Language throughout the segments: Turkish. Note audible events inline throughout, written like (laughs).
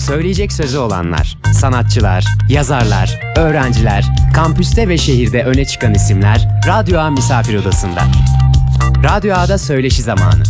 Söyleyecek sözü olanlar, sanatçılar, yazarlar, öğrenciler, kampüste ve şehirde öne çıkan isimler Radyo A Misafir Odası'nda. Radyo A'da söyleşi zamanı.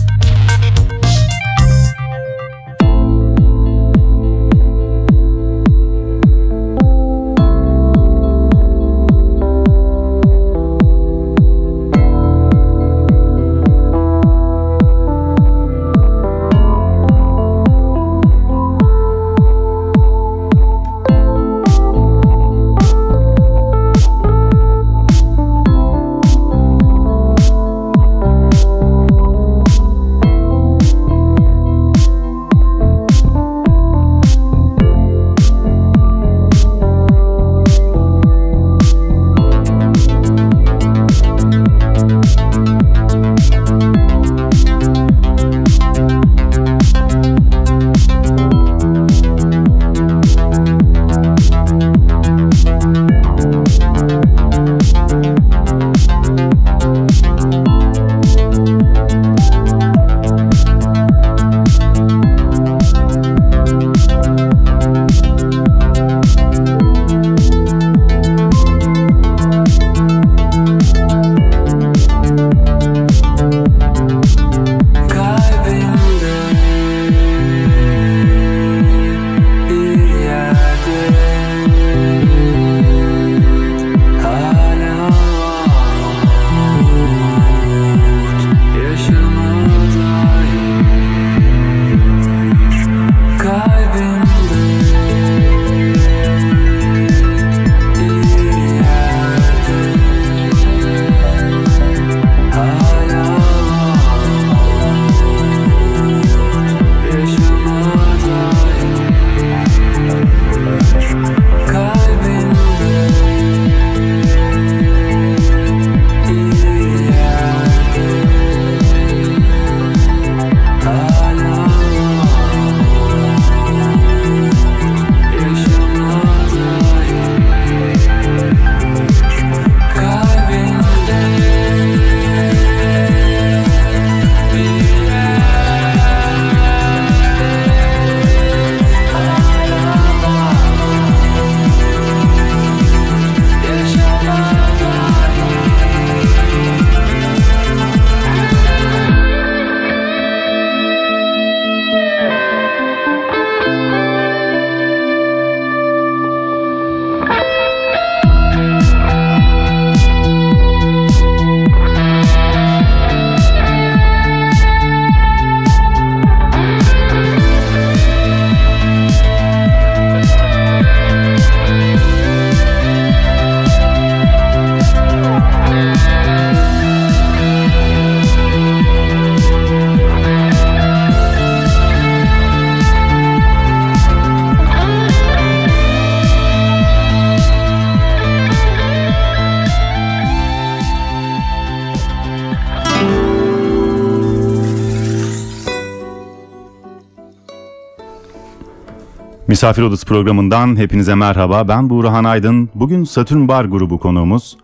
Misafir Odası programından hepinize merhaba. Ben Buğrahan Aydın. Bugün Satürn Bar grubu konuğumuz.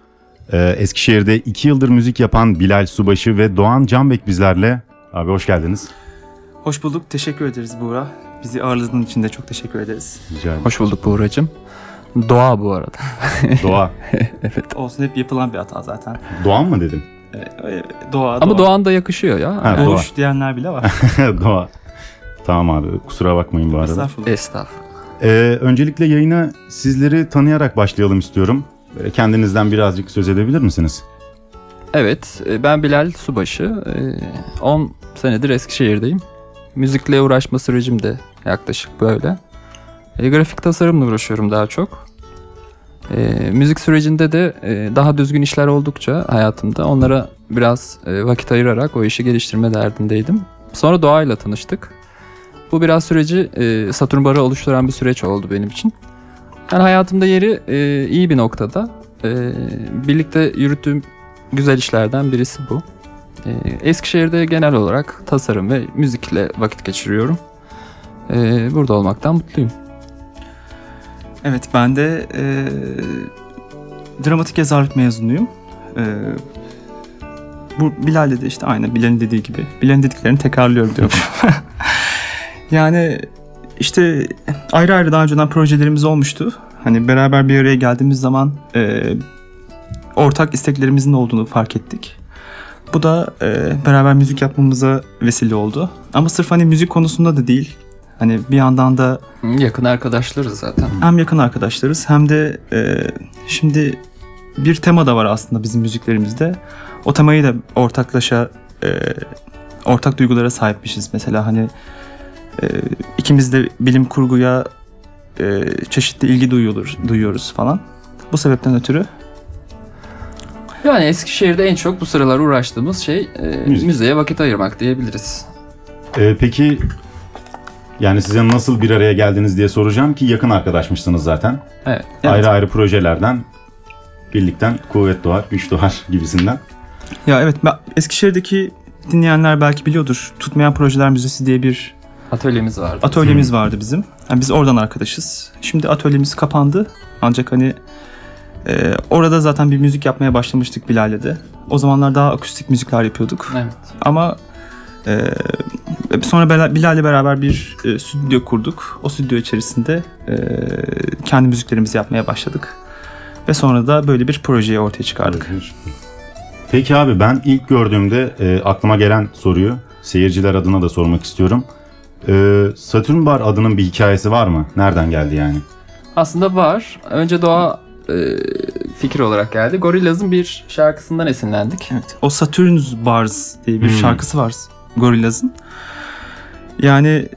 Ee, Eskişehir'de iki yıldır müzik yapan Bilal Subaşı ve Doğan Canbek bizlerle. Abi hoş geldiniz. Hoş bulduk. Teşekkür ederiz Buğra. Bizi ağırladığın için de çok teşekkür ederiz. Rica ederim. Hoş bulduk Buğra'cığım. Doğa bu arada. (laughs) Doğa. (laughs) Olsun hep yapılan bir hata zaten. Doğan mı dedim? Ee, Doğa, Ama doğa. Doğan da yakışıyor ya. Ha, Doğuş doğa. diyenler bile var. (laughs) Doğa. Tamam abi kusura bakmayın bu arada. Estağfurullah. Estağfurullah. Ee, öncelikle yayına sizleri tanıyarak başlayalım istiyorum. Böyle kendinizden birazcık söz edebilir misiniz? Evet, e, ben Bilal Subaşı. E, 10 senedir Eskişehir'deyim. Müzikle uğraşma sürecim de yaklaşık böyle. E, grafik tasarımla uğraşıyorum daha çok. E, müzik sürecinde de daha düzgün işler oldukça hayatımda onlara biraz vakit ayırarak o işi geliştirme derdindeydim. Sonra doğayla tanıştık. Bu biraz süreci e, Satürn Bar'ı oluşturan bir süreç oldu benim için. Yani hayatımda yeri e, iyi bir noktada. E, birlikte yürüttüğüm güzel işlerden birisi bu. E, Eskişehir'de genel olarak tasarım ve müzikle vakit geçiriyorum. E, burada olmaktan mutluyum. Evet ben de e, dramatik yazarlık mezunuyum. E, bu Bilal dedi işte aynı Bilal'in dediği gibi. Bilal'in dediklerini tekrarlıyorum diyorum. (laughs) yani işte ayrı ayrı daha önceden projelerimiz olmuştu. Hani beraber bir araya geldiğimiz zaman e, ortak isteklerimizin olduğunu fark ettik. Bu da e, beraber müzik yapmamıza vesile oldu. Ama sırf hani müzik konusunda da değil. Hani bir yandan da Yakın arkadaşlarız zaten. hem yakın arkadaşlarız hem de e, şimdi bir tema da var aslında bizim müziklerimizde. O temayı da ortaklaşa e, ortak duygulara sahipmişiz. Mesela hani e, ikimiz de bilim kurguya e, çeşitli ilgi duyuyoruz, duyuyoruz falan. Bu sebepten ötürü Yani Eskişehir'de en çok bu sıralar uğraştığımız şey e, Müzik. müziğe vakit ayırmak diyebiliriz. Ee, peki yani size nasıl bir araya geldiniz diye soracağım ki yakın arkadaşmışsınız zaten. Evet. Evet. Ayrı ayrı projelerden birlikten kuvvet doğar, güç doğar (laughs) gibisinden. ya evet ben, Eskişehir'deki dinleyenler belki biliyordur. Tutmayan Projeler Müzesi diye bir Atölyemiz vardı. atölyemiz vardı bizim. Yani biz oradan arkadaşız. Şimdi atölyemiz kapandı. Ancak hani e, orada zaten bir müzik yapmaya başlamıştık Bilal'le de. O zamanlar daha akustik müzikler yapıyorduk. Evet. Ama e, sonra Bilal'le beraber bir e, stüdyo kurduk. O stüdyo içerisinde e, kendi müziklerimizi yapmaya başladık. Ve sonra da böyle bir projeyi ortaya çıkardık. Peki abi ben ilk gördüğümde e, aklıma gelen soruyu seyirciler adına da sormak istiyorum. E, Satürn Bar adının bir hikayesi var mı? Nereden geldi yani? Aslında var. Önce doğa e, fikir olarak geldi. Gorillaz'ın bir şarkısından esinlendik. Evet. O Saturn's Bars diye bir Hmm. şarkısı var Gorillaz'ın. Yani e,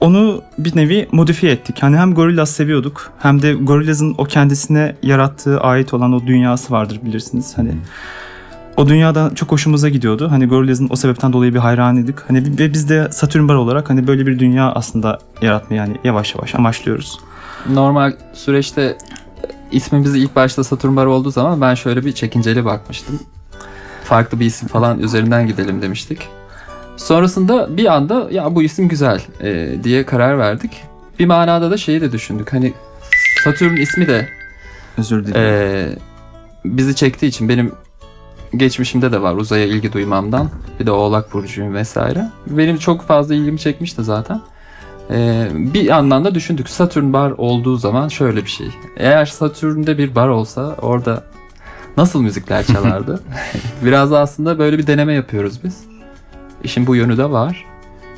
onu bir nevi modifiye ettik. Hani hem Gorillaz seviyorduk hem de Gorillaz'ın o kendisine yarattığı ait olan o dünyası vardır bilirsiniz. Hani o dünyada çok hoşumuza gidiyordu. Hani Gorillaz'ın o sebepten dolayı bir hayranıydık. Hani ve biz de Satürn Bar olarak hani böyle bir dünya aslında yaratmaya yani yavaş yavaş amaçlıyoruz. Normal süreçte ismimiz ilk başta Saturn Bar olduğu zaman ben şöyle bir çekinceli bakmıştım. Farklı bir isim falan üzerinden gidelim demiştik. Sonrasında bir anda ya bu isim güzel e, diye karar verdik. Bir manada da şeyi de düşündük. Hani Satürn ismi de Özür dilerim. e, bizi çektiği için benim geçmişimde de var uzaya ilgi duymamdan. Bir de Oğlak Burcu'yum vesaire. Benim çok fazla ilgimi çekmişti zaten. Ee, bir yandan da düşündük Satürn bar olduğu zaman şöyle bir şey. Eğer Satürn'de bir bar olsa orada nasıl müzikler (laughs) çalardı? (laughs) Biraz da aslında böyle bir deneme yapıyoruz biz. İşin bu yönü de var.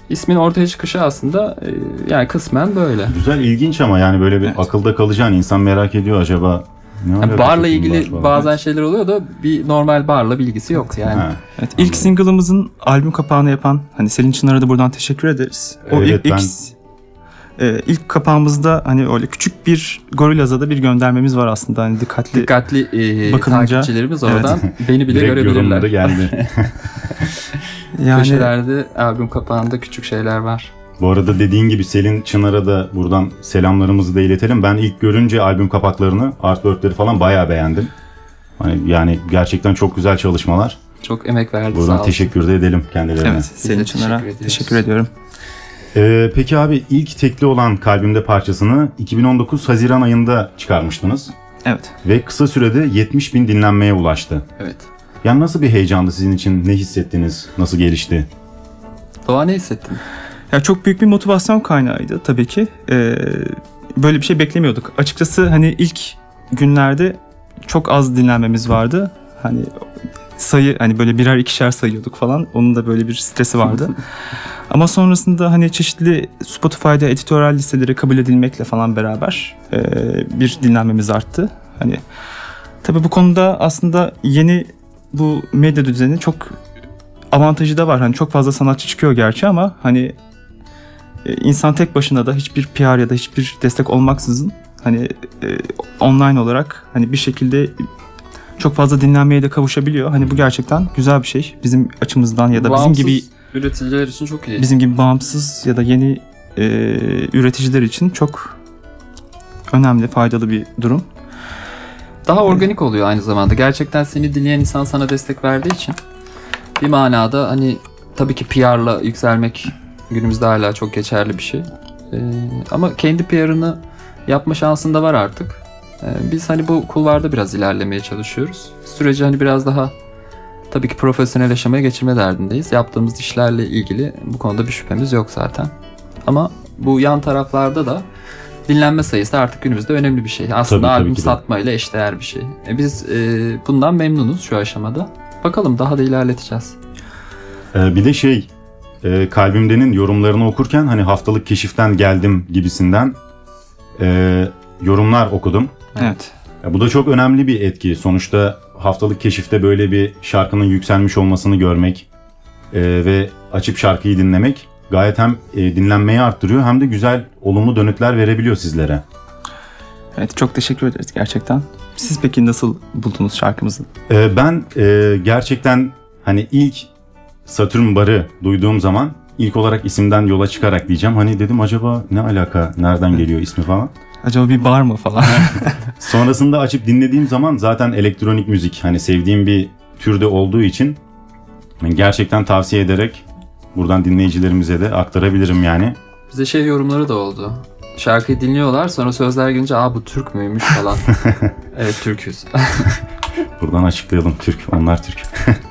İsmin ortaya çıkışı aslında e, yani kısmen böyle. Güzel, ilginç ama yani böyle bir Evet. akılda kalacağını insan merak ediyor acaba. Ne Yani barla ilgili bazen şeyler oluyor da bir normal barla bilgisi yok yani. Ha. Evet, ilk single'ımızın albüm kapağını yapan hani Selin Çınar'a da buradan teşekkür ederiz. O Evet, ilk, ben- ilk, e, ilk kapağımızda hani öyle küçük bir Gorillaz'a da bir göndermemiz var aslında hani dikkatli. Dikkatli e, Bakılınca- takipçilerimiz oradan (laughs) beni bile görebilirler. geldi. (laughs) Yani Köşelerde albüm kapağında küçük şeyler var. Bu arada dediğin gibi Selin Çınar'a da buradan selamlarımızı da iletelim. Ben ilk görünce albüm kapaklarını, artworkleri falan bayağı beğendim. Hani yani gerçekten çok güzel çalışmalar. Çok emek verdi sağ Buradan olsun. teşekkür de edelim kendilerine. evet Selin teşekkür Çınar'a ediyoruz. teşekkür ediyorum. Ee, peki abi ilk tekli olan Kalbimde parçasını 2019 Haziran ayında çıkarmıştınız. Evet. Ve kısa sürede 70 bin dinlenmeye ulaştı. Evet. Yani nasıl bir heyecandı sizin için? Ne hissettiniz? Nasıl gelişti? Doğa ne hissettin? Ya çok büyük bir motivasyon kaynağıydı tabii ki. Ee, böyle bir şey beklemiyorduk. Açıkçası hani ilk günlerde çok az dinlenmemiz vardı. Hani sayı hani böyle birer ikişer sayıyorduk falan. Onun da böyle bir stresi vardı. (laughs) Ama sonrasında hani çeşitli Spotify'da editoryal listelere kabul edilmekle falan beraber e, bir dinlenmemiz arttı. Hani tabii bu konuda aslında yeni bu medya düzeni çok avantajı da var. Hani çok fazla sanatçı çıkıyor gerçi ama hani insan tek başına da hiçbir PR ya da hiçbir destek olmaksızın hani e, online olarak hani bir şekilde çok fazla dinlenmeye de kavuşabiliyor. Hani bu gerçekten güzel bir şey. Bizim açımızdan ya da Bağımsız bizim gibi üreticiler için çok iyi. bizim gibi bağımsız ya da yeni e, üreticiler için çok önemli, faydalı bir durum. Daha organik oluyor aynı zamanda. Gerçekten seni dinleyen insan sana destek verdiği için bir manada hani tabii ki PR'la yükselmek günümüzde hala çok geçerli bir şey. Ee, ama kendi PR'ını yapma şansın da var artık. Ee, biz hani bu kulvarda biraz ilerlemeye çalışıyoruz. Süreci hani biraz daha tabii ki profesyonel aşamaya geçirme derdindeyiz. Yaptığımız işlerle ilgili bu konuda bir şüphemiz yok zaten. Ama bu yan taraflarda da dinlenme sayısı artık günümüzde önemli bir şey. Aslında Tabii, tabii albüm de. satmayla eşdeğer bir şey. E, biz e, bundan memnunuz şu aşamada. Bakalım daha da ilerleteceğiz. Ee, bir de şey e, kalbimdenin yorumlarını okurken hani haftalık keşiften geldim gibisinden e, yorumlar okudum. Evet. Ya bu da çok önemli bir etki. Sonuçta haftalık keşifte böyle bir şarkının yükselmiş olmasını görmek e, ve açıp şarkıyı dinlemek gayet hem e, dinlenmeyi arttırıyor hem de güzel olumlu dönütler verebiliyor sizlere. Evet çok teşekkür ederiz gerçekten. Siz peki nasıl buldunuz şarkımızı? E, ben e, gerçekten hani ilk Satürn Bar'ı duyduğum zaman ilk olarak isimden yola çıkarak diyeceğim. Hani dedim acaba ne alaka, nereden geliyor ismi falan. Acaba bir bar mı falan? (laughs) Sonrasında açıp dinlediğim zaman zaten elektronik müzik hani sevdiğim bir türde olduğu için gerçekten tavsiye ederek buradan dinleyicilerimize de aktarabilirim yani. Bize şey yorumları da oldu. Şarkıyı dinliyorlar sonra sözler gelince aa bu Türk müymüş falan. (laughs) evet Türküz. Buradan açıklayalım Türk, onlar Türk. (laughs)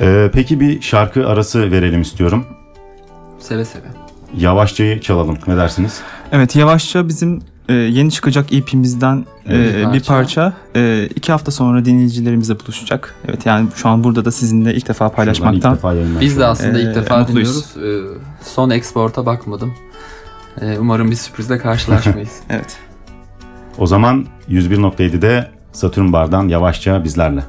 Ee, peki bir şarkı arası verelim istiyorum. seve seve. Yavaşçayı çalalım ne dersiniz? evet yavaşça bizim e, yeni çıkacak EP'mizden e, bir parça. E, iki hafta sonra dinleyicilerimizle buluşacak. Evet yani şu an burada da sizinle ilk defa Şuradan ilk paylaşmaktan. defa Biz de aslında ilk defa mutluyuz. dinliyoruz. Ee, son export'a bakmadım. Ee, umarım bir sürprizle karşılaşmayız. (laughs) Evet. O zaman 101.7'de Satürn Bar'dan yavaşça bizlerle.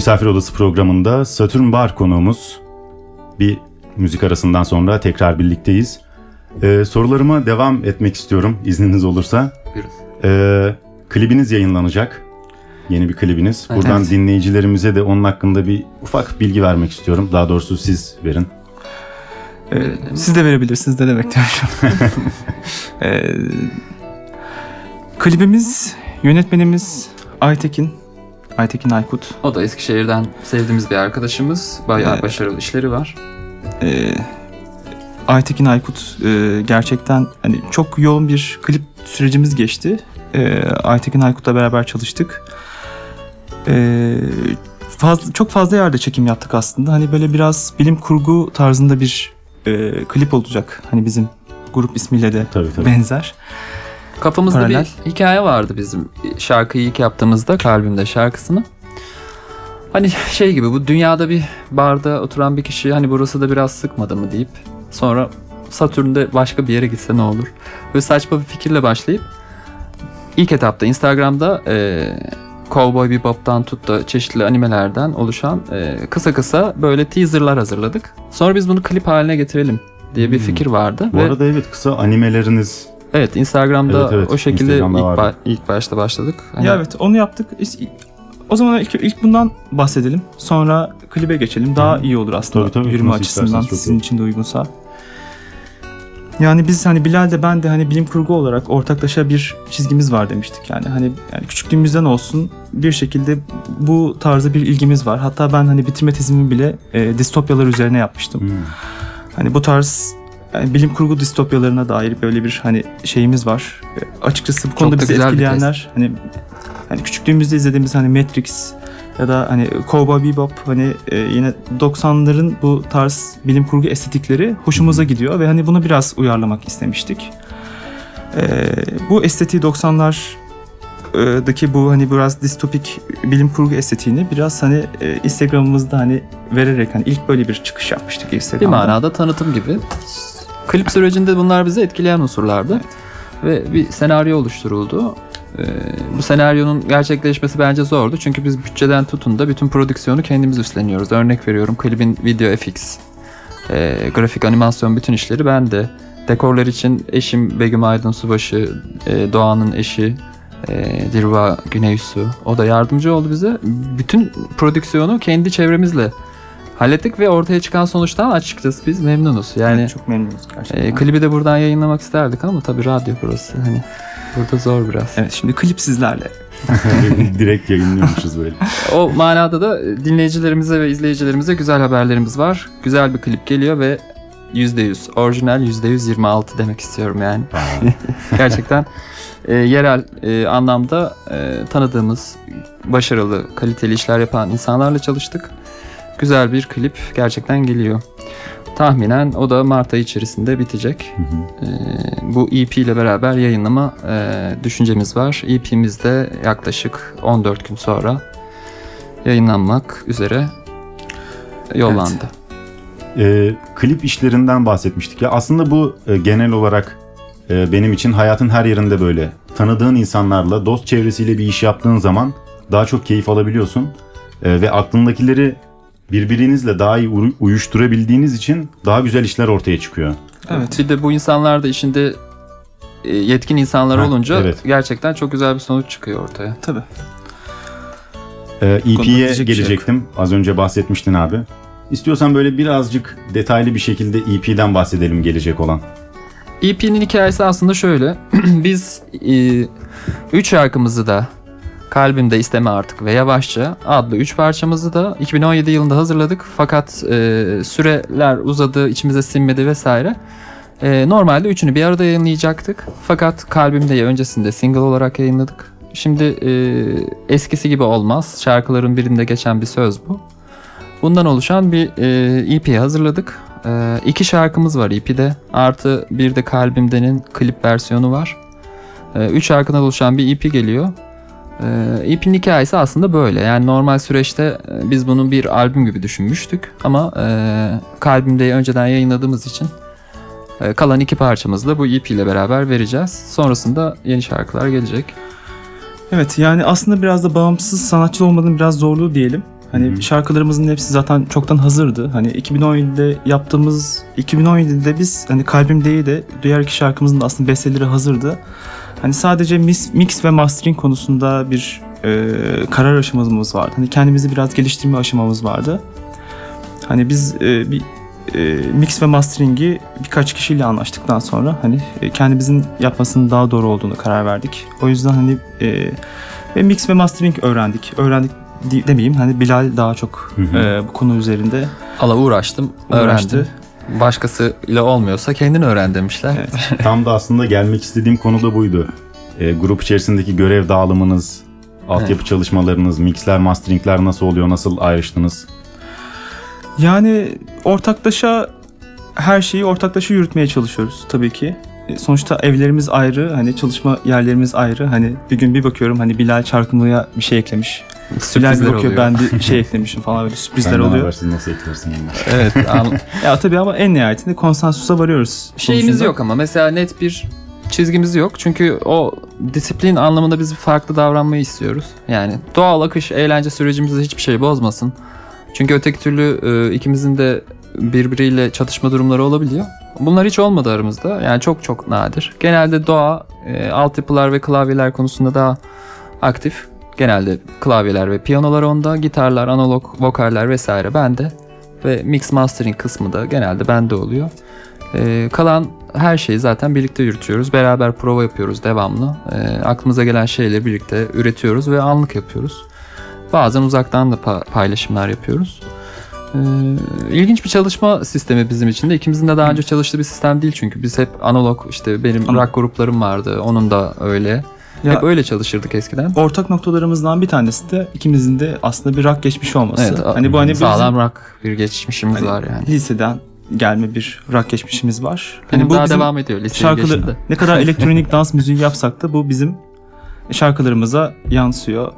Misafir Odası programında Satürn Bar konuğumuz. Bir müzik arasından sonra tekrar birlikteyiz. Ee, sorularıma devam etmek istiyorum izniniz olursa. Buyurun. Ee, klibiniz yayınlanacak. Yeni bir klibiniz. Evet. Buradan dinleyicilerimize de onun hakkında bir ufak bilgi vermek istiyorum. Daha doğrusu siz verin. Ee, siz de verebilirsiniz ne demek diyorum. (laughs) ee, klibimiz, yönetmenimiz Aytekin. Aytekin Aykut. O da Eskişehir'den sevdiğimiz bir arkadaşımız. Bayağı Evet. başarılı işleri var. Ee, Aytekin Aykut e, gerçekten hani çok yoğun bir klip sürecimiz geçti. Ee, Aytekin Aykut'la beraber çalıştık. Ee, fazla, çok fazla yerde çekim yaptık aslında. Hani böyle biraz bilim kurgu tarzında bir e, klip olacak. Hani bizim grup ismiyle de Tabii tabii. benzer. Kafamızda Paralel. bir hikaye vardı bizim şarkıyı ilk yaptığımızda kalbimde şarkısını. Hani şey gibi bu dünyada bir barda oturan bir kişi hani burası da biraz sıkmadı mı deyip sonra Satürn'de başka bir yere gitse ne olur? Böyle saçma bir fikirle başlayıp ilk etapta Instagram'da e, Cowboy Bebop'tan tut da çeşitli animelerden oluşan e, kısa kısa böyle teaserlar hazırladık. Sonra biz bunu klip haline getirelim diye bir Hmm. fikir vardı. Bu ve arada evet kısa animeleriniz Evet Instagram'da Evet, evet. o şekilde ilk, Instagram'da vardı. ba- ilk başta başladık. Hani Ya evet onu yaptık. O zaman ilk, ilk bundan bahsedelim. Sonra klibe geçelim. Daha iyi olur aslında. Tabii, tabii. Yürüme açısından sizin iyi. için de uygunsa. Yani biz hani Bilal de ben de hani bilim kurgu olarak ortaklaşa bir çizgimiz var demiştik yani. Hani yani küçüklüğümüzden olsun bir şekilde bu tarzda bir ilgimiz var. Hatta ben hani bitirme tezimi bile e, distopyalar üzerine yapmıştım. Hmm. Hani bu tarz yani bilim kurgu distopyalarına dair böyle bir hani şeyimiz var. E, açıkçası bu konuda da bizi bir etkileyenler hani hani küçüklüğümüzde izlediğimiz hani Matrix ya da hani Cowboy Bebop hani e, yine 90'ların bu tarz bilim kurgu estetikleri hoşumuza gidiyor ve hani bunu biraz uyarlamak istemiştik. E, bu estetiği 90'lar e, daki bu hani biraz distopik bilim kurgu estetiğini biraz hani e, Instagram'ımızda hani vererek hani ilk böyle bir çıkış yapmıştık bir Instagram'da. manada tanıtım gibi. Klip sürecinde bunlar bizi etkileyen unsurlardı. Ve bir senaryo oluşturuldu. Ee, bu senaryonun gerçekleşmesi bence zordu. Çünkü biz bütçeden tutun da bütün prodüksiyonu kendimiz üstleniyoruz. Örnek veriyorum klibin video FX, e, grafik animasyon bütün işleri ben de. Dekorlar için eşim Begüm Aydın Subaşı, e, Doğan'ın eşi e, Dirva Güneysu. O da yardımcı oldu bize. Bütün prodüksiyonu kendi çevremizle hallettik ve ortaya çıkan sonuçtan açıkçası biz memnunuz. Yani çok memnunuz gerçekten. e, klibi de buradan yayınlamak isterdik ama tabii radyo burası. Hani burada zor biraz. Evet şimdi klip sizlerle. (laughs) Direkt yayınlıyormuşuz böyle. O manada da dinleyicilerimize ve izleyicilerimize güzel haberlerimiz var. Güzel bir klip geliyor ve %100 orijinal %100 26 demek istiyorum yani. (laughs) Gerçekten e, yerel e, anlamda e, tanıdığımız başarılı, kaliteli işler yapan insanlarla çalıştık. Güzel bir klip gerçekten geliyor. Tahminen o da Mart ayı içerisinde bitecek. Hı hı. Ee, bu EP ile beraber yayınlama e, düşüncemiz var. EP'miz de yaklaşık 14 gün sonra yayınlanmak üzere yollandı. Ee, klip işlerinden bahsetmiştik ya. Aslında bu e, genel olarak e, benim için hayatın her yerinde böyle. Tanıdığın insanlarla, dost çevresiyle bir iş yaptığın zaman daha çok keyif alabiliyorsun. E, ve aklındakileri birbirinizle daha iyi uy- uyuşturabildiğiniz için daha güzel işler ortaya çıkıyor. Evet. Bir de bu insanlar da işinde e, yetkin insanlar Ha, olunca evet. gerçekten çok güzel bir sonuç çıkıyor ortaya. Tabii. Ee, EP'ye şey gelecektim. Az önce bahsetmiştin abi. İstiyorsan böyle birazcık detaylı bir şekilde EP'den bahsedelim gelecek olan. EP'nin hikayesi aslında şöyle. (clears throat) Biz e, üç şarkımızı da Kalbimde isteme artık ve Yavaşça adlı üç parçamızı da 2017 yılında hazırladık. Fakat e, süreler uzadı, içimize sinmedi vesaire. E, normalde üçünü bir arada yayınlayacaktık. Fakat Kalbimde'yi öncesinde single olarak yayınladık. Şimdi e, eskisi gibi olmaz. Şarkıların birinde geçen bir söz bu. Bundan oluşan bir e, EP hazırladık. E, iki şarkımız var EP'de. Artı bir de Kalbimde'nin klip versiyonu var. E, üç şarkıdan oluşan bir EP geliyor. E, EP'nin hikayesi aslında böyle. Yani normal süreçte e, biz bunu bir albüm gibi düşünmüştük. Ama e, Kalbimde'yi önceden yayınladığımız için E, kalan iki parçamızı da bu EP ile beraber vereceğiz. Sonrasında yeni şarkılar gelecek. Evet yani aslında biraz da bağımsız sanatçı olmanın biraz zorluğu diyelim. Hani Hı hı. şarkılarımızın hepsi zaten çoktan hazırdı. Hani 2017'de yaptığımız 2017'de biz hani Kalbimde'yi de diğer iki şarkımızın da aslında besteleri hazırdı. Hani sadece mix, mix ve mastering konusunda bir e, karar aşamamız vardı. Hani kendimizi biraz geliştirme aşamamız vardı. Hani biz e, bir e, mix ve mastering'i birkaç kişiyle anlaştıktan sonra hani e, kendimizin yapmasının daha doğru olduğunu karar verdik. O yüzden hani e, ve mix ve mastering öğrendik. Öğrendik di- demeyeyim hani Bilal daha çok Hı hı. e, bu konu üzerinde Ala uğraştım, uğraştı. Başkasıyla olmuyorsa kendin öğren demişler. Evet. Tam da aslında gelmek istediğim konu da buydu. E, grup içerisindeki görev dağılımınız, altyapı çalışmalarınız, mixler, masteringler nasıl oluyor, nasıl ayrıştınız? Yani ortaklaşa her şeyi ortaklaşa yürütmeye çalışıyoruz tabii ki. E, Sonuçta evlerimiz ayrı, hani çalışma yerlerimiz ayrı. Hani bir gün bir bakıyorum hani Bilal çarkımlığa bir şey eklemiş. Sürprizler bakıyor oluyor. ben bir şey eklemişim falan böyle sürprizler Benden oluyor. habersiz nasıl eklersin yani? (laughs) Evet. an- Ya tabii ama en nihayetinde konsensusa varıyoruz. şeyimiz sonucunda. yok ama mesela net bir çizgimiz yok. Çünkü o disiplin anlamında biz farklı davranmayı istiyoruz. Yani doğal akış eğlence sürecimizde hiçbir şey bozmasın. Çünkü öteki türlü e, ikimizin de birbiriyle çatışma durumları olabiliyor. Bunlar hiç olmadı aramızda. Yani çok çok nadir. Genelde doğa, e, altyapılar ve klavyeler konusunda daha aktif. Genelde klavyeler ve piyanolar onda, gitarlar, analog, vokaller vesaire bende. Ve mix mastering kısmı da genelde bende oluyor. Ee, kalan her şeyi zaten birlikte yürütüyoruz. Beraber prova yapıyoruz devamlı. Ee, aklımıza gelen şeyleri birlikte üretiyoruz ve anlık yapıyoruz. Bazen uzaktan da pa- paylaşımlar yapıyoruz. Ee, ilginç bir çalışma sistemi bizim için de. İkimizin de daha önce çalıştığı bir sistem değil çünkü. Biz hep analog işte benim rock gruplarım vardı. Onun da öyle. Ya- Hep öyle çalışırdık eskiden. Ortak noktalarımızdan bir tanesi de ikimizin de aslında bir rock geçmişi olması. Evet, hani bu hani bizim sağlam rock bir geçmişimiz Hani var yani. liseden gelme bir rock geçmişimiz var. Benim Hani bu daha bizim devam ediyor lise şarkıları ne kadar (laughs) elektronik dans müziği yapsak da bu bizim şarkılarımıza yansıyor.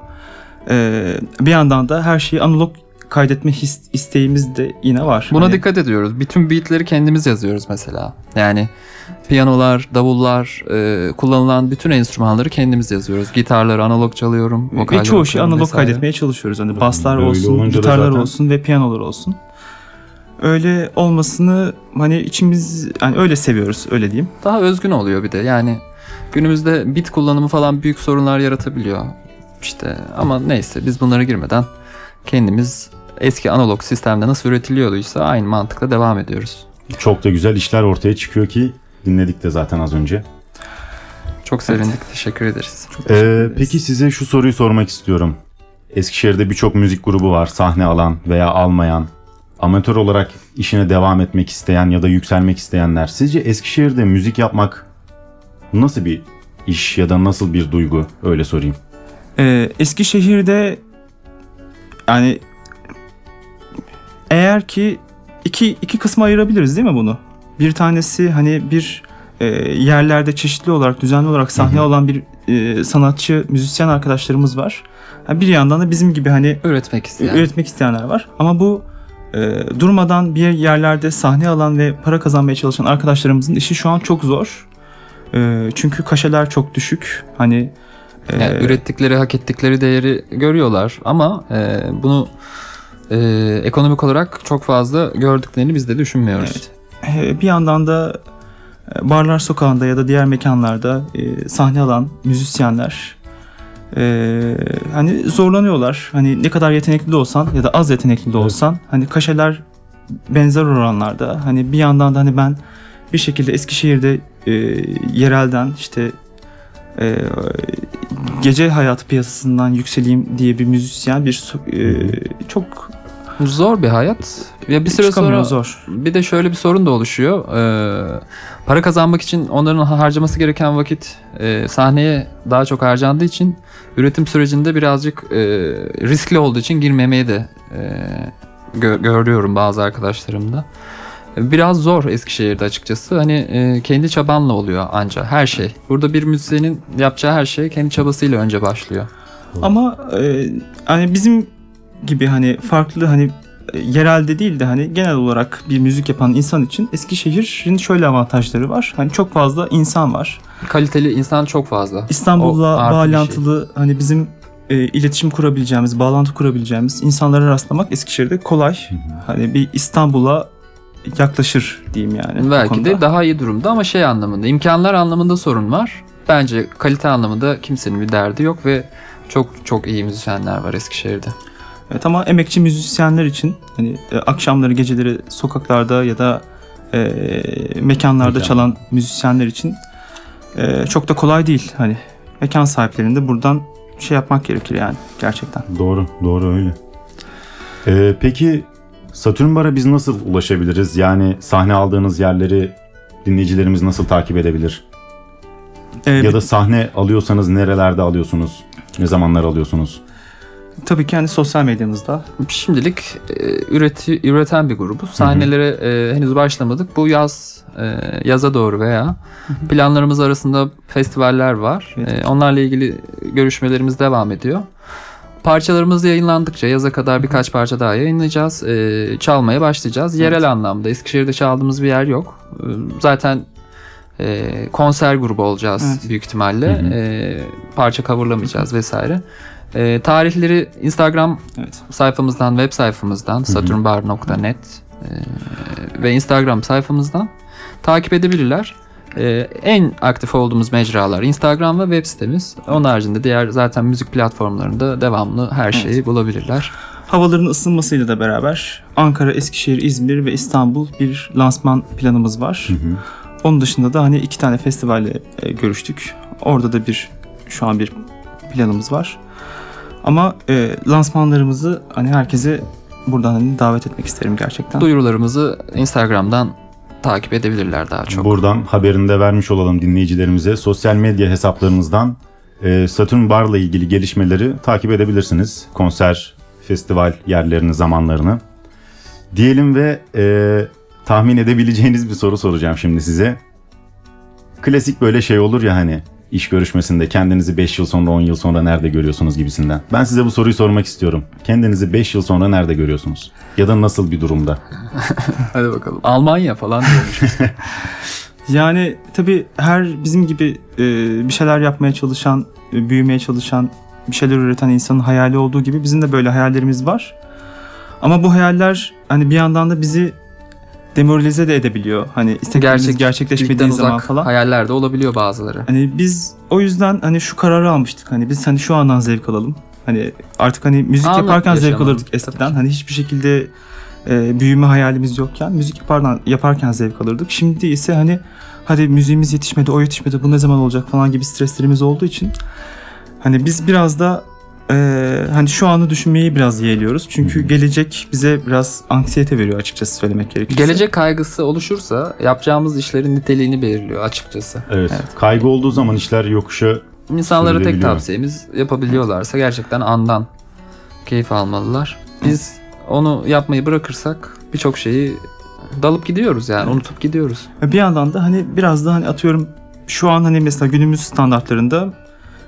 Ee, bir yandan da her şeyi analog kaydetme his, isteğimiz de yine var. Buna Hani dikkat ediyoruz. Bütün beatleri kendimiz yazıyoruz mesela. Yani piyanolar, davullar, e, kullanılan bütün enstrümanları kendimiz yazıyoruz. Gitarları analog çalıyorum, ve vokaller çoğu şeyi okuyorum analog vesaire. kaydetmeye çalışıyoruz. Hani baslar Böyle olsun, gitarlar zaten- olsun ve piyanolar olsun. Öyle olmasını hani içimiz yani öyle seviyoruz öyle diyeyim. Daha özgün oluyor bir de. Yani günümüzde bit kullanımı falan büyük sorunlar yaratabiliyor. İşte ama neyse biz bunlara girmeden kendimiz eski analog sistemde nasıl üretiliyorduysa aynı mantıkla devam ediyoruz. Çok da güzel işler ortaya çıkıyor ki dinledik de zaten az önce. Çok sevindik. Teşekkür ederiz. Ee, peki size şu soruyu sormak istiyorum. Eskişehir'de birçok müzik grubu var sahne alan veya almayan. Amatör olarak işine devam etmek isteyen ya da yükselmek isteyenler. Sizce Eskişehir'de müzik yapmak nasıl bir iş ya da nasıl bir duygu? Öyle sorayım. Ee, Eskişehir'de yani eğer ki iki, iki kısma ayırabiliriz değil mi bunu? Bir tanesi hani bir e, yerlerde çeşitli olarak düzenli olarak sahne Hı hı. olan bir e, sanatçı, müzisyen arkadaşlarımız var. Ha, bir yandan da bizim gibi hani Üretmek isteyen. üretmek isteyenler var. Ama bu e, durmadan bir yerlerde sahne alan ve para kazanmaya çalışan arkadaşlarımızın işi şu an çok zor. E, çünkü kaşeler çok düşük. Hani e, Yani ürettikleri, hak ettikleri değeri görüyorlar ama e, bunu e, ekonomik olarak çok fazla gördüklerini biz de düşünmüyoruz. Evet. E, bir yandan da e, barlar sokağında ya da diğer mekanlarda e, sahne alan müzisyenler e, hani zorlanıyorlar. Hani ne kadar yetenekli de olsan ya da az yetenekli de olsan hani kaşeler benzer oranlarda. Hani bir yandan da hani ben bir şekilde Eskişehir'de e, yerelden işte e, gece hayatı piyasasından yükseleyim diye bir müzisyen bir e, çok Zor bir hayat. Ya bir süre çıkamıyor, sonra zor. bir de şöyle bir sorun da oluşuyor. Ee, para kazanmak için onların harcaması gereken vakit e, sahneye daha çok harcandığı için üretim sürecinde birazcık e, riskli olduğu için girmemeye de e, gö- görüyorum bazı arkadaşlarımda. Biraz zor Eskişehir'de açıkçası. Hani e, kendi çabanla oluyor anca her şey. Burada bir müzisyenin yapacağı her şey kendi çabasıyla önce başlıyor. Ama e, hani bizim gibi hani farklı hani e, yerelde değil de hani genel olarak bir müzik yapan insan için Eskişehir'in şöyle avantajları var. Hani çok fazla insan var. Kaliteli insan çok fazla. İstanbul'la şey. bağlantılı hani bizim e, iletişim kurabileceğimiz, bağlantı kurabileceğimiz insanlara rastlamak Eskişehir'de kolay. Hani bir İstanbul'a yaklaşır diyeyim yani. Belki de daha iyi durumda ama şey anlamında, imkanlar anlamında sorun var. Bence kalite anlamında kimsenin bir derdi yok ve çok çok iyi müzisyenler var Eskişehir'de. Evet ama emekçi müzisyenler için hani e, akşamları geceleri sokaklarda ya da e, mekanlarda Mekan. çalan müzisyenler için e, çok da kolay değil. Hani mekan sahiplerinde buradan şey yapmak gerekir yani gerçekten. Doğru, doğru öyle. Ee, peki Satürn Bar'a biz nasıl ulaşabiliriz? Yani sahne aldığınız yerleri dinleyicilerimiz nasıl takip edebilir? E, Ya da sahne alıyorsanız nerelerde alıyorsunuz? Ne zamanlar alıyorsunuz? Tabii hani sosyal medyamızda Şimdilik e, üreti, üreten bir grubuz. Sahnelere e, henüz başlamadık. Bu yaz e, yaza doğru veya planlarımız arasında festivaller var. Evet. E, onlarla ilgili görüşmelerimiz devam ediyor. Parçalarımız yayınlandıkça yaza kadar birkaç parça daha yayınlayacağız. E, çalmaya başlayacağız. Yerel anlamda Eskişehir'de çaldığımız bir yer yok. E, zaten e, konser grubu olacağız Evet. büyük ihtimalle. Hı hı. E, parça coverlamayacağız vesaire. E, tarihleri Instagram evet. sayfamızdan, web sayfamızdan saturnbar.net e, ve Instagram sayfamızdan takip edebilirler. E, en aktif olduğumuz mecralar Instagram ve web sitemiz. Onun haricinde diğer zaten müzik platformlarında devamlı her şeyi bulabilirler. Havaların ısınmasıyla da beraber Ankara, Eskişehir, İzmir ve İstanbul bir lansman planımız var. Hı hı. Onun dışında da hani iki tane festivalle e, görüştük. Orada da bir şu an bir planımız var. Ama e, lansmanlarımızı hani herkese buradan hani davet etmek isterim gerçekten. Duyurularımızı Instagram'dan takip edebilirler daha çok. Buradan haberini de vermiş olalım dinleyicilerimize. Sosyal medya hesaplarınızdan e, Satürn Bar'la ilgili gelişmeleri takip edebilirsiniz. Konser, festival yerlerini, zamanlarını. Diyelim ve e, tahmin edebileceğiniz bir soru soracağım şimdi size. Klasik böyle şey olur ya hani iş görüşmesinde kendinizi 5 yıl sonra 10 yıl sonra nerede görüyorsunuz gibisinden. Ben size bu soruyu sormak istiyorum. Kendinizi 5 yıl sonra nerede görüyorsunuz? Ya da nasıl bir durumda? (laughs) Hadi bakalım. Almanya falan. (laughs) Yani tabii her bizim gibi e, bir şeyler yapmaya çalışan, e, büyümeye çalışan, bir şeyler üreten insanın hayali olduğu gibi bizim de böyle hayallerimiz var. Ama bu hayaller hani bir yandan da bizi demoralize de edebiliyor. Hani isteklerimiz Gerçek, gerçekleşmediği zaman uzak falan. hayaller de olabiliyor bazıları. Hani biz o yüzden hani şu kararı almıştık. Hani biz hani şu andan zevk alalım. Hani artık hani müzik Anlık yaparken zevk alırdık eskiden. Hani hiçbir şekilde e, büyüme hayalimiz yokken müzik yaparken, yaparken zevk alırdık. Şimdi ise hani hadi müziğimiz yetişmedi, o yetişmedi, bu ne zaman olacak falan gibi streslerimiz olduğu için hani biz biraz da e, hani şu anı düşünmeyi biraz yeğliyoruz. Çünkü hı. gelecek bize biraz anksiyete veriyor açıkçası söylemek gerekirse. Gelecek kaygısı oluşursa yapacağımız işlerin niteliğini belirliyor açıkçası. Evet. Evet. Kaygı olduğu zaman işler yokuşa İnsanlara tek tavsiyemiz yapabiliyorlarsa gerçekten andan keyif almalılar. Biz onu yapmayı bırakırsak birçok şeyi dalıp gidiyoruz yani unutup gidiyoruz. Bir yandan da hani biraz da hani atıyorum şu an hani mesela günümüz standartlarında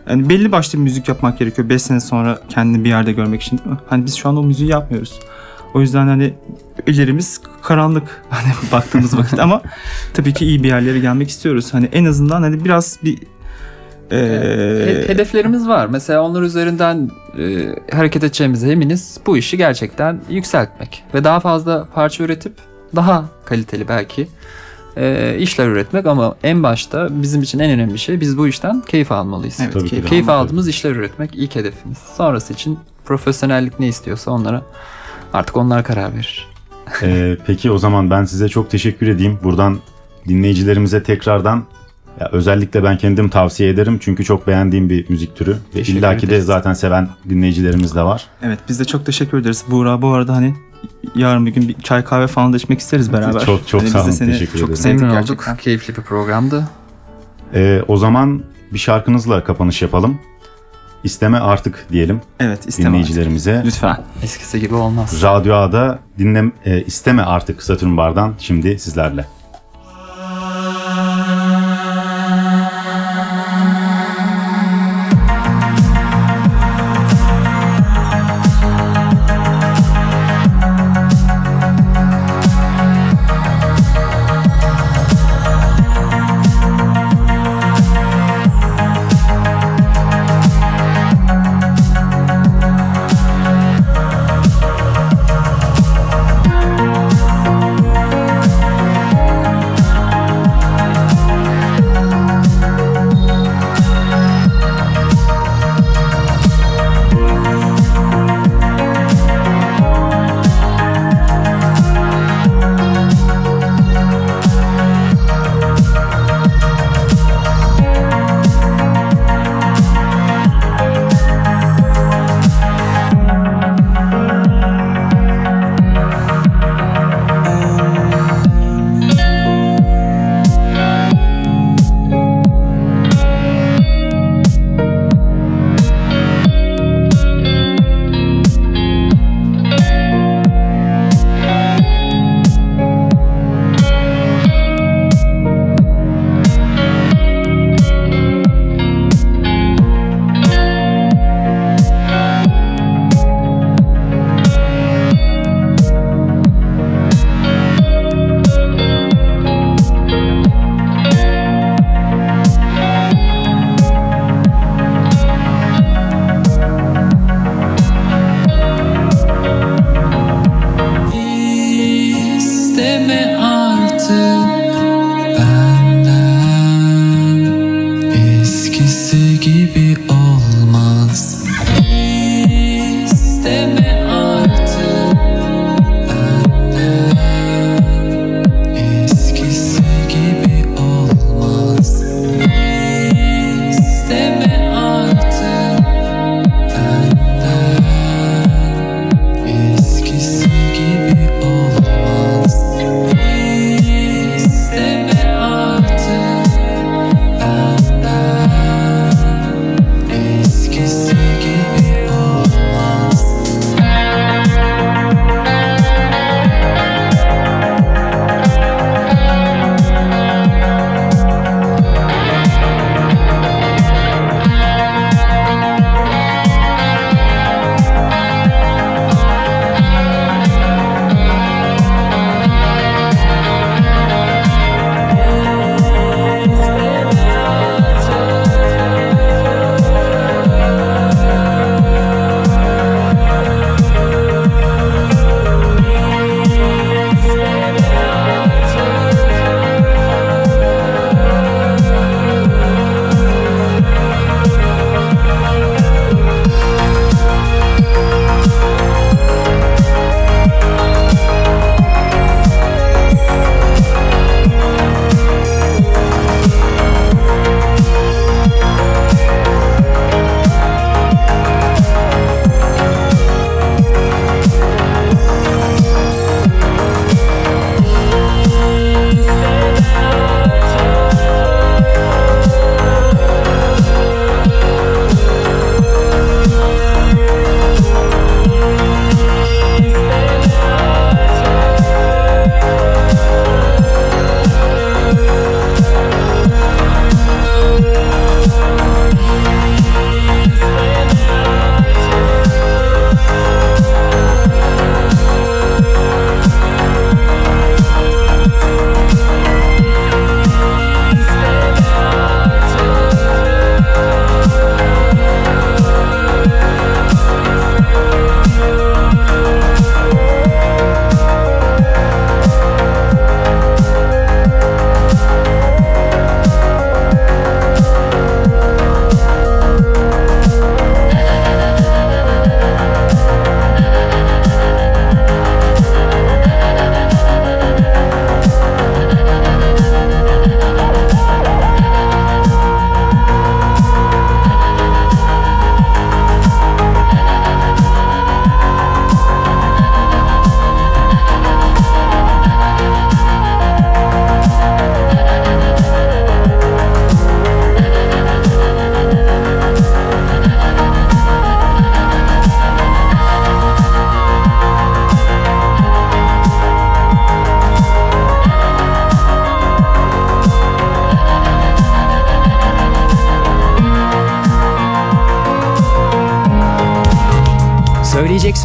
yani belli başlı bir müzik yapmak gerekiyor 5 sene sonra kendini bir yerde görmek için? Hani biz şu an o müziği yapmıyoruz. O yüzden hani ilerimiz karanlık (laughs) hani baktığımız vakit ama tabii ki iyi bir yerlere gelmek istiyoruz. Hani en azından hani biraz bir e, He- Hedeflerimiz var. Mesela onlar üzerinden e, hareket edeceğimize eminiz. Bu işi gerçekten yükseltmek ve daha fazla parça üretip daha kaliteli belki e, işler üretmek ama en başta bizim için en önemli şey biz bu işten keyif almalıyız. evet, Tabii keyif de. Keyif aldığımız işler üretmek ilk hedefimiz. Sonrası için profesyonellik ne istiyorsa onlara artık onlar karar verir. Ee, peki o zaman ben size çok teşekkür edeyim. Buradan dinleyicilerimize tekrardan ya özellikle ben kendim tavsiye ederim çünkü çok beğendiğim bir müzik türü ve illaki de ederiz. zaten seven dinleyicilerimiz de var. Evet biz de çok teşekkür ederiz. Buğra bu arada hani yarın bir gün bir çay kahve falan da içmek isteriz beraber. Çok- çok Hani sağ olun, seni teşekkür çok ederim. sevdik Memnun gerçekten. olduk. Keyifli bir programdı. Ee, o zaman bir şarkınızla kapanış yapalım. İsteme artık diyelim Evet istemem. dinleyicilerimize. Lütfen. Eskisi gibi olmaz. Radyo A'da dinle, e, isteme artık Satürn Bar'dan şimdi sizlerle.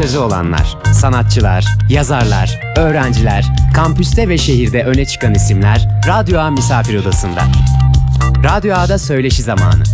Sözü olanlar, sanatçılar, yazarlar, öğrenciler, kampüste ve şehirde öne çıkan isimler Radyo A Misafir Odası'nda. Radyo A'da söyleşi zamanı.